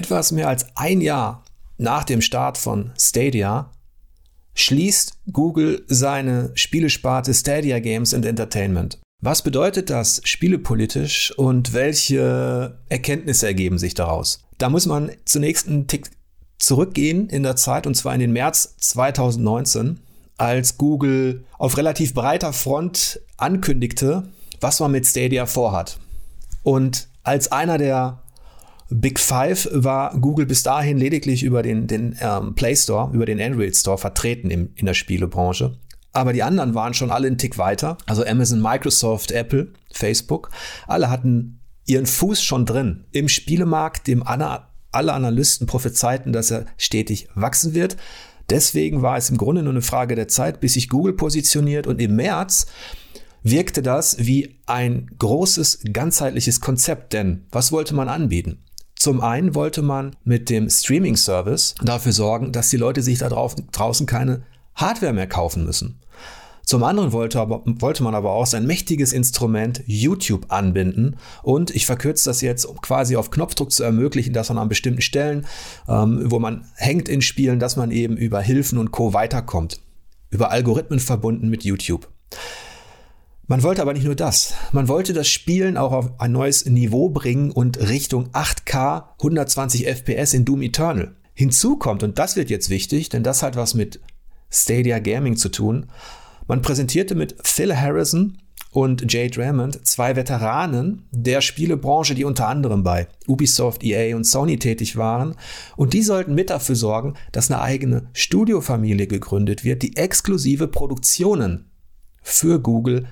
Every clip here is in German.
Etwas mehr als ein Jahr nach dem Start von Stadia schließt Google seine Spielesparte Stadia Games and Entertainment. Was bedeutet das spielepolitisch und welche Erkenntnisse ergeben sich daraus? Da muss man zunächst einen Tick zurückgehen in der Zeit und zwar in den März 2019, als Google auf relativ breiter Front ankündigte, was man mit Stadia vorhat. Und als einer der Big Five war Google bis dahin lediglich über den, den ähm, Play Store, über den Android Store vertreten im, in der Spielebranche. Aber die anderen waren schon alle einen Tick weiter. Also Amazon, Microsoft, Apple, Facebook. Alle hatten ihren Fuß schon drin im Spielemarkt, dem alle Analysten prophezeiten, dass er stetig wachsen wird. Deswegen war es im Grunde nur eine Frage der Zeit, bis sich Google positioniert und im März wirkte das wie ein großes ganzheitliches Konzept, denn was wollte man anbieten? Zum einen wollte man mit dem Streaming-Service dafür sorgen, dass die Leute sich da draußen keine Hardware mehr kaufen müssen. Zum anderen wollte, aber, wollte man aber auch sein mächtiges Instrument YouTube anbinden und ich verkürze das jetzt, um quasi auf Knopfdruck zu ermöglichen, dass man an bestimmten Stellen, ähm, wo man hängt in Spielen, dass man eben über Hilfen und Co. weiterkommt. Über Algorithmen verbunden mit YouTube. Man wollte aber nicht nur das. Man wollte das Spielen auch auf ein neues Niveau bringen und Richtung 8K 120 FPS in Doom Eternal. Hinzu kommt, und das wird jetzt wichtig, denn das hat was mit Stadia Gaming zu tun. Man präsentierte mit Phil Harrison und Jay Drummond zwei Veteranen der Spielebranche, die unter anderem bei Ubisoft, EA und Sony tätig waren. Und die sollten mit dafür sorgen, dass eine eigene Studiofamilie gegründet wird, die exklusive Produktionen für Google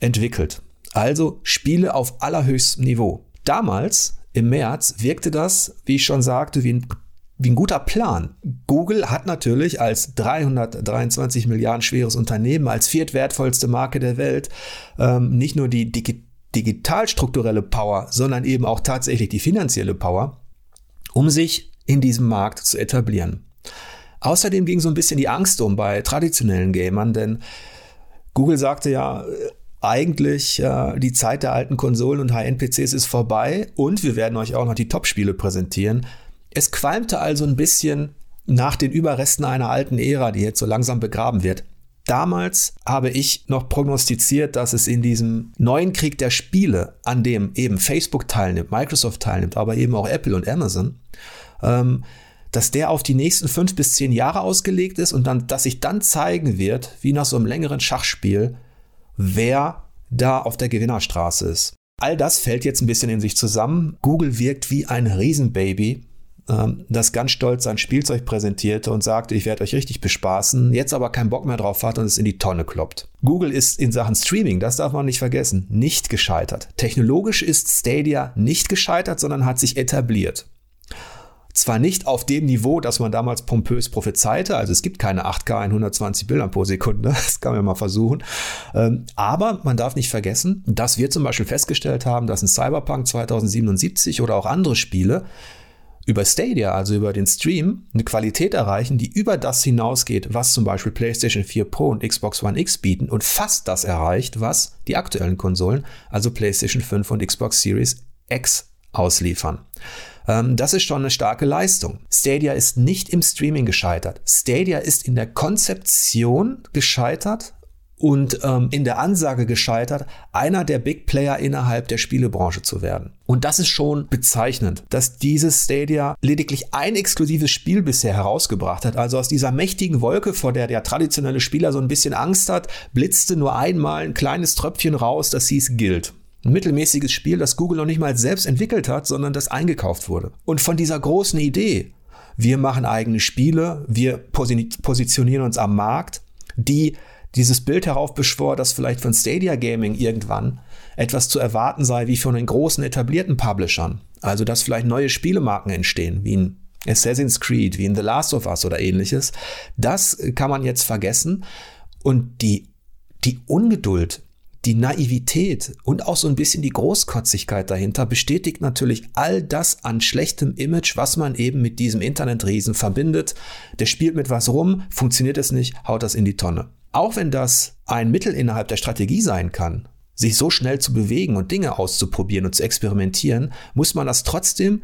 entwickelt. Also Spiele auf allerhöchstem Niveau. Damals, im März, wirkte das, wie ich schon sagte, wie ein, wie ein guter Plan. Google hat natürlich als 323 Milliarden schweres Unternehmen, als viertwertvollste Marke der Welt, ähm, nicht nur die Digi digitalstrukturelle Power, sondern eben auch tatsächlich die finanzielle Power, um sich in diesem Markt zu etablieren. Außerdem ging so ein bisschen die Angst um bei traditionellen Gamern, denn Google sagte ja, eigentlich äh, die Zeit der alten Konsolen und High-End-PCs ist vorbei und wir werden euch auch noch die Top-Spiele präsentieren. Es qualmte also ein bisschen nach den Überresten einer alten Ära, die jetzt so langsam begraben wird. Damals habe ich noch prognostiziert, dass es in diesem neuen Krieg der Spiele, an dem eben Facebook teilnimmt, Microsoft teilnimmt, aber eben auch Apple und Amazon, ähm, dass der auf die nächsten fünf bis zehn Jahre ausgelegt ist und dann, dass sich dann zeigen wird, wie nach so einem längeren Schachspiel, wer da auf der Gewinnerstraße ist. All das fällt jetzt ein bisschen in sich zusammen. Google wirkt wie ein Riesenbaby, ähm, das ganz stolz sein Spielzeug präsentierte und sagte, ich werde euch richtig bespaßen, jetzt aber keinen Bock mehr drauf hat und es in die Tonne kloppt. Google ist in Sachen Streaming, das darf man nicht vergessen, nicht gescheitert. Technologisch ist Stadia nicht gescheitert, sondern hat sich etabliert. Zwar nicht auf dem Niveau, das man damals pompös prophezeite, also es gibt keine 8K in 120 Bildern pro Sekunde, das kann man mal versuchen. Ähm, aber man darf nicht vergessen, dass wir zum Beispiel festgestellt haben, dass ein Cyberpunk 2077 oder auch andere Spiele über Stadia, also über den Stream, eine Qualität erreichen, die über das hinausgeht, was zum Beispiel PlayStation 4 Pro und Xbox One X bieten und fast das erreicht, was die aktuellen Konsolen, also PlayStation 5 und Xbox Series X ausliefern. Ähm, das ist schon eine starke Leistung. Stadia ist nicht im Streaming gescheitert. Stadia ist in der Konzeption gescheitert und ähm, in der Ansage gescheitert, einer der Big Player innerhalb der Spielebranche zu werden. Und das ist schon bezeichnend, dass dieses Stadia lediglich ein exklusives Spiel bisher herausgebracht hat. Also aus dieser mächtigen Wolke, vor der der traditionelle Spieler so ein bisschen Angst hat, blitzte nur einmal ein kleines Tröpfchen raus, das hieß Guild. Ein mittelmäßiges Spiel, das Google noch nicht mal selbst entwickelt hat, sondern das eingekauft wurde. Und von dieser großen Idee, wir machen eigene Spiele, wir positionieren uns am Markt, die dieses Bild heraufbeschwor, dass vielleicht von Stadia Gaming irgendwann etwas zu erwarten sei wie von den großen etablierten Publishern. Also dass vielleicht neue Spielemarken entstehen, wie in Assassin's Creed, wie in The Last of Us oder ähnliches. Das kann man jetzt vergessen. Und die, die Ungeduld die Naivität und auch so ein bisschen die Großkotzigkeit dahinter bestätigt natürlich all das an schlechtem Image, was man eben mit diesem Internetriesen verbindet. Der spielt mit was rum, funktioniert es nicht, haut das in die Tonne. Auch wenn das ein Mittel innerhalb der Strategie sein kann, sich so schnell zu bewegen und Dinge auszuprobieren und zu experimentieren, muss man das trotzdem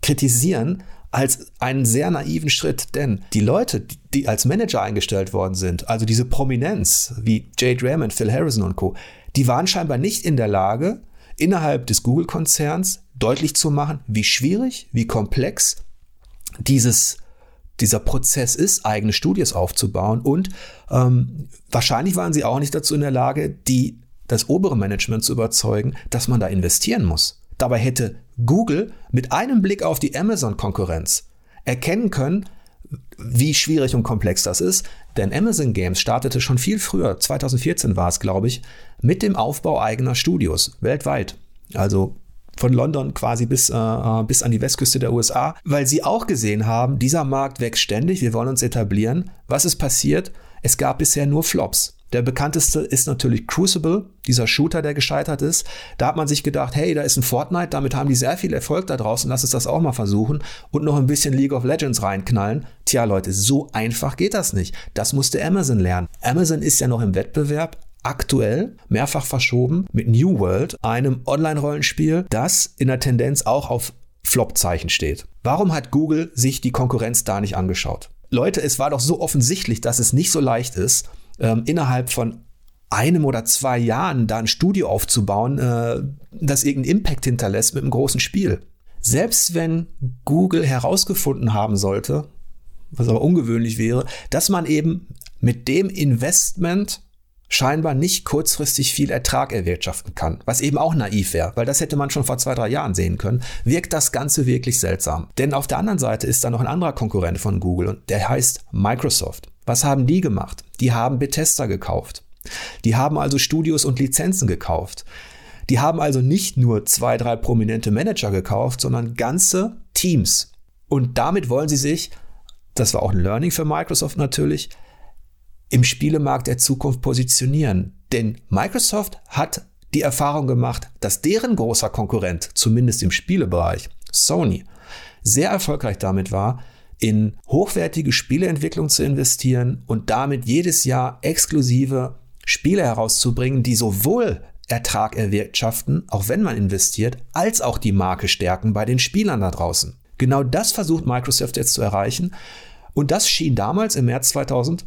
kritisieren als einen sehr naiven Schritt, denn die Leute, die als Manager eingestellt worden sind, also diese Prominenz wie Jade Raymond, Phil Harrison und Co., die waren scheinbar nicht in der Lage, innerhalb des Google-Konzerns deutlich zu machen, wie schwierig, wie komplex dieses dieser Prozess ist, eigene Studios aufzubauen. Und ähm, wahrscheinlich waren sie auch nicht dazu in der Lage, die, das obere Management zu überzeugen, dass man da investieren muss. Dabei hätte Google mit einem Blick auf die Amazon-Konkurrenz erkennen können, wie schwierig und komplex das ist. Denn Amazon Games startete schon viel früher, 2014 war es, glaube ich, mit dem Aufbau eigener Studios weltweit. Also von London quasi bis, äh, bis an die Westküste der USA, weil sie auch gesehen haben, dieser Markt wächst ständig, wir wollen uns etablieren. Was ist passiert? Es gab bisher nur Flops. Der bekannteste ist natürlich Crucible, dieser Shooter, der gescheitert ist. Da hat man sich gedacht, hey, da ist ein Fortnite, damit haben die sehr viel Erfolg da draußen, lass uns das auch mal versuchen und noch ein bisschen League of Legends reinknallen. Tja, Leute, so einfach geht das nicht. Das musste Amazon lernen. Amazon ist ja noch im Wettbewerb, aktuell mehrfach verschoben mit New World, einem Online-Rollenspiel, das in der Tendenz auch auf Flop-Zeichen steht. Warum hat Google sich die Konkurrenz da nicht angeschaut? Leute, es war doch so offensichtlich, dass es nicht so leicht ist, ähm, innerhalb von einem oder zwei Jahren da ein Studio aufzubauen, äh, das irgendeinen Impact hinterlässt mit einem großen Spiel. Selbst wenn Google herausgefunden haben sollte, was aber ungewöhnlich wäre, dass man eben mit dem Investment scheinbar nicht kurzfristig viel Ertrag erwirtschaften kann, was eben auch naiv wäre, weil das hätte man schon vor zwei, drei Jahren sehen können, wirkt das Ganze wirklich seltsam. Denn auf der anderen Seite ist da noch ein anderer Konkurrent von Google und der heißt Microsoft. Was haben die gemacht? Die haben Bethesda gekauft. Die haben also Studios und Lizenzen gekauft. Die haben also nicht nur zwei, drei prominente Manager gekauft, sondern ganze Teams. Und damit wollen sie sich, das war auch ein Learning für Microsoft natürlich, im Spielemarkt der Zukunft positionieren. Denn Microsoft hat die Erfahrung gemacht, dass deren großer Konkurrent, zumindest im Spielebereich, Sony, sehr erfolgreich damit war, in hochwertige Spieleentwicklung zu investieren und damit jedes Jahr exklusive Spiele herauszubringen, die sowohl Ertrag erwirtschaften, auch wenn man investiert, als auch die Marke stärken bei den Spielern da draußen. Genau das versucht Microsoft jetzt zu erreichen. Und das schien damals im März 2000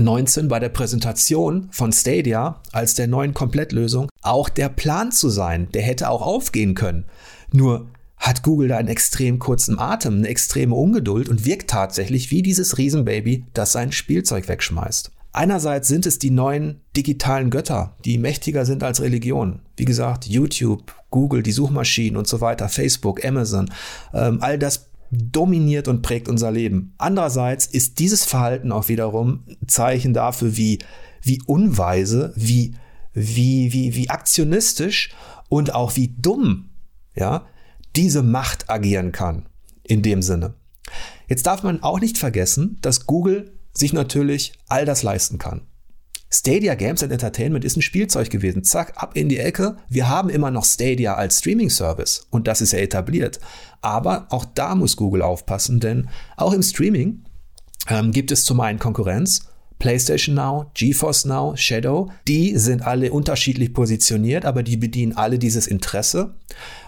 19 bei der Präsentation von Stadia als der neuen Komplettlösung auch der Plan zu sein. Der hätte auch aufgehen können. Nur hat Google da einen extrem kurzen Atem, eine extreme Ungeduld und wirkt tatsächlich wie dieses Riesenbaby, das sein Spielzeug wegschmeißt. Einerseits sind es die neuen digitalen Götter, die mächtiger sind als Religion. Wie gesagt, YouTube, Google, die Suchmaschinen und so weiter, Facebook, Amazon, ähm, all das dominiert und prägt unser Leben. Andererseits ist dieses Verhalten auch wiederum Zeichen dafür, wie, wie unweise, wie, wie, wie, wie aktionistisch und auch wie dumm, ja, diese Macht agieren kann. In dem Sinne. Jetzt darf man auch nicht vergessen, dass Google sich natürlich all das leisten kann. Stadia Games and Entertainment ist ein Spielzeug gewesen. Zack, ab in die Ecke. Wir haben immer noch Stadia als Streaming-Service und das ist ja etabliert. Aber auch da muss Google aufpassen, denn auch im Streaming ähm, gibt es zum einen Konkurrenz. PlayStation Now, GeForce Now, Shadow, die sind alle unterschiedlich positioniert, aber die bedienen alle dieses Interesse.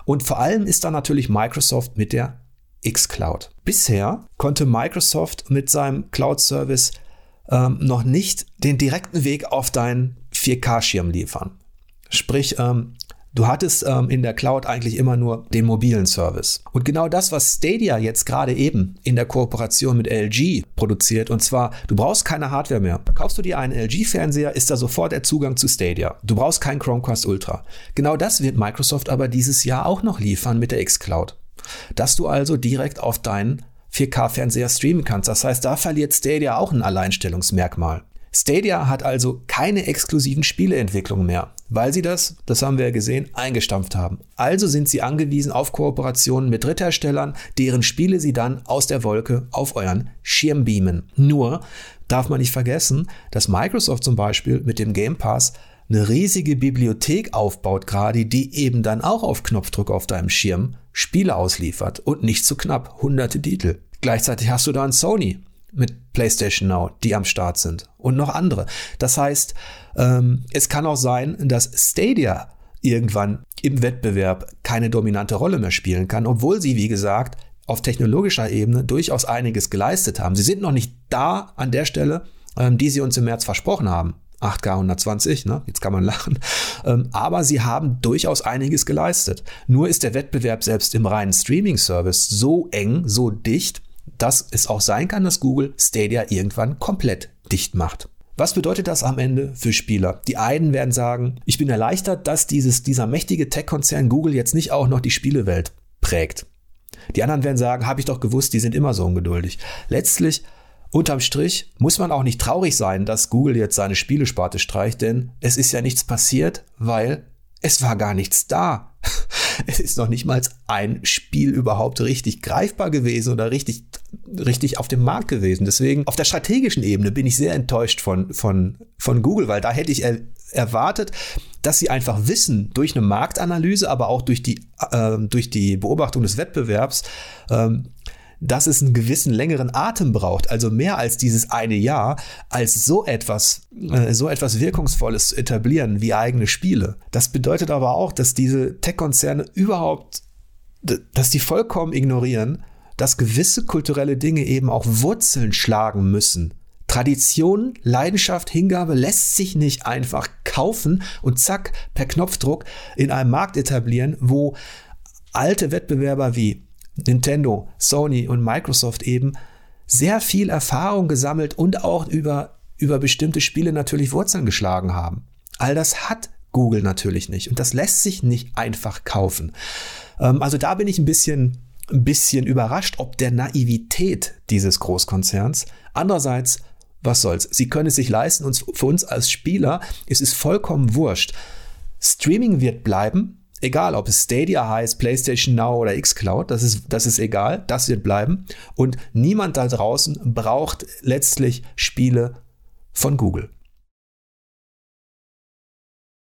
Und vor allem ist da natürlich Microsoft mit der xCloud. Bisher konnte Microsoft mit seinem Cloud-Service ähm, noch nicht den direkten Weg auf deinen 4K-Schirm liefern. Sprich, ähm, du hattest ähm, in der Cloud eigentlich immer nur den mobilen Service. Und genau das, was Stadia jetzt gerade eben in der Kooperation mit LG produziert, und zwar, du brauchst keine Hardware mehr. Kaufst du dir einen LG-Fernseher, ist da sofort der Zugang zu Stadia. Du brauchst keinen Chromecast Ultra. Genau das wird Microsoft aber dieses Jahr auch noch liefern mit der xCloud. Dass du also direkt auf deinen 4K-Fernseher streamen kannst. Das heißt, da verliert Stadia auch ein Alleinstellungsmerkmal. Stadia hat also keine exklusiven Spieleentwicklungen mehr, weil sie das, das haben wir ja gesehen, eingestampft haben. Also sind sie angewiesen auf Kooperationen mit Drittherstellern, deren Spiele sie dann aus der Wolke auf euren Schirm beamen. Nur darf man nicht vergessen, dass Microsoft zum Beispiel mit dem Game Pass eine riesige Bibliothek aufbaut gerade, die eben dann auch auf Knopfdruck auf deinem Schirm Spiele ausliefert und nicht zu knapp, hunderte Titel. Gleichzeitig hast du da ein Sony mit PlayStation Now, die am Start sind und noch andere. Das heißt, ähm, es kann auch sein, dass Stadia irgendwann im Wettbewerb keine dominante Rolle mehr spielen kann, obwohl sie, wie gesagt, auf technologischer Ebene durchaus einiges geleistet haben. Sie sind noch nicht da an der Stelle, ähm, die sie uns im März versprochen haben. 8K 120, ne? jetzt kann man lachen. Ähm, aber sie haben durchaus einiges geleistet. Nur ist der Wettbewerb selbst im reinen Streaming-Service so eng, so dicht, dass es auch sein kann, dass Google Stadia irgendwann komplett dicht macht. Was bedeutet das am Ende für Spieler? Die einen werden sagen, ich bin erleichtert, dass dieses, dieser mächtige Tech-Konzern Google jetzt nicht auch noch die Spielewelt prägt. Die anderen werden sagen, habe ich doch gewusst, die sind immer so ungeduldig. Letztlich Unterm Strich muss man auch nicht traurig sein, dass Google jetzt seine Spielesparte streicht, denn es ist ja nichts passiert, weil es war gar nichts da. Es ist noch nicht mal ein Spiel überhaupt richtig greifbar gewesen oder richtig, richtig auf dem Markt gewesen. Deswegen auf der strategischen Ebene bin ich sehr enttäuscht von, von, von Google, weil da hätte ich er, erwartet, dass sie einfach wissen, durch eine Marktanalyse, aber auch durch die, äh, durch die Beobachtung des Wettbewerbs, ähm, dass es einen gewissen längeren Atem braucht, also mehr als dieses eine Jahr, als so etwas, äh, so etwas Wirkungsvolles zu etablieren wie eigene Spiele. Das bedeutet aber auch, dass diese Tech-Konzerne überhaupt, dass die vollkommen ignorieren, dass gewisse kulturelle Dinge eben auch Wurzeln schlagen müssen. Tradition, Leidenschaft, Hingabe lässt sich nicht einfach kaufen und zack, per Knopfdruck in einem Markt etablieren, wo alte Wettbewerber wie Nintendo, Sony und Microsoft eben sehr viel Erfahrung gesammelt und auch über, über bestimmte Spiele natürlich Wurzeln geschlagen haben. All das hat Google natürlich nicht und das lässt sich nicht einfach kaufen. Ähm, also da bin ich ein bisschen, ein bisschen überrascht, ob der Naivität dieses Großkonzerns. Andererseits, was soll's? Sie können es sich leisten und für uns als Spieler ist es vollkommen wurscht. Streaming wird bleiben, Egal, ob es Stadia heißt, PlayStation Now oder xCloud, das ist, das ist egal, das wird bleiben. Und niemand da draußen braucht letztlich Spiele von Google.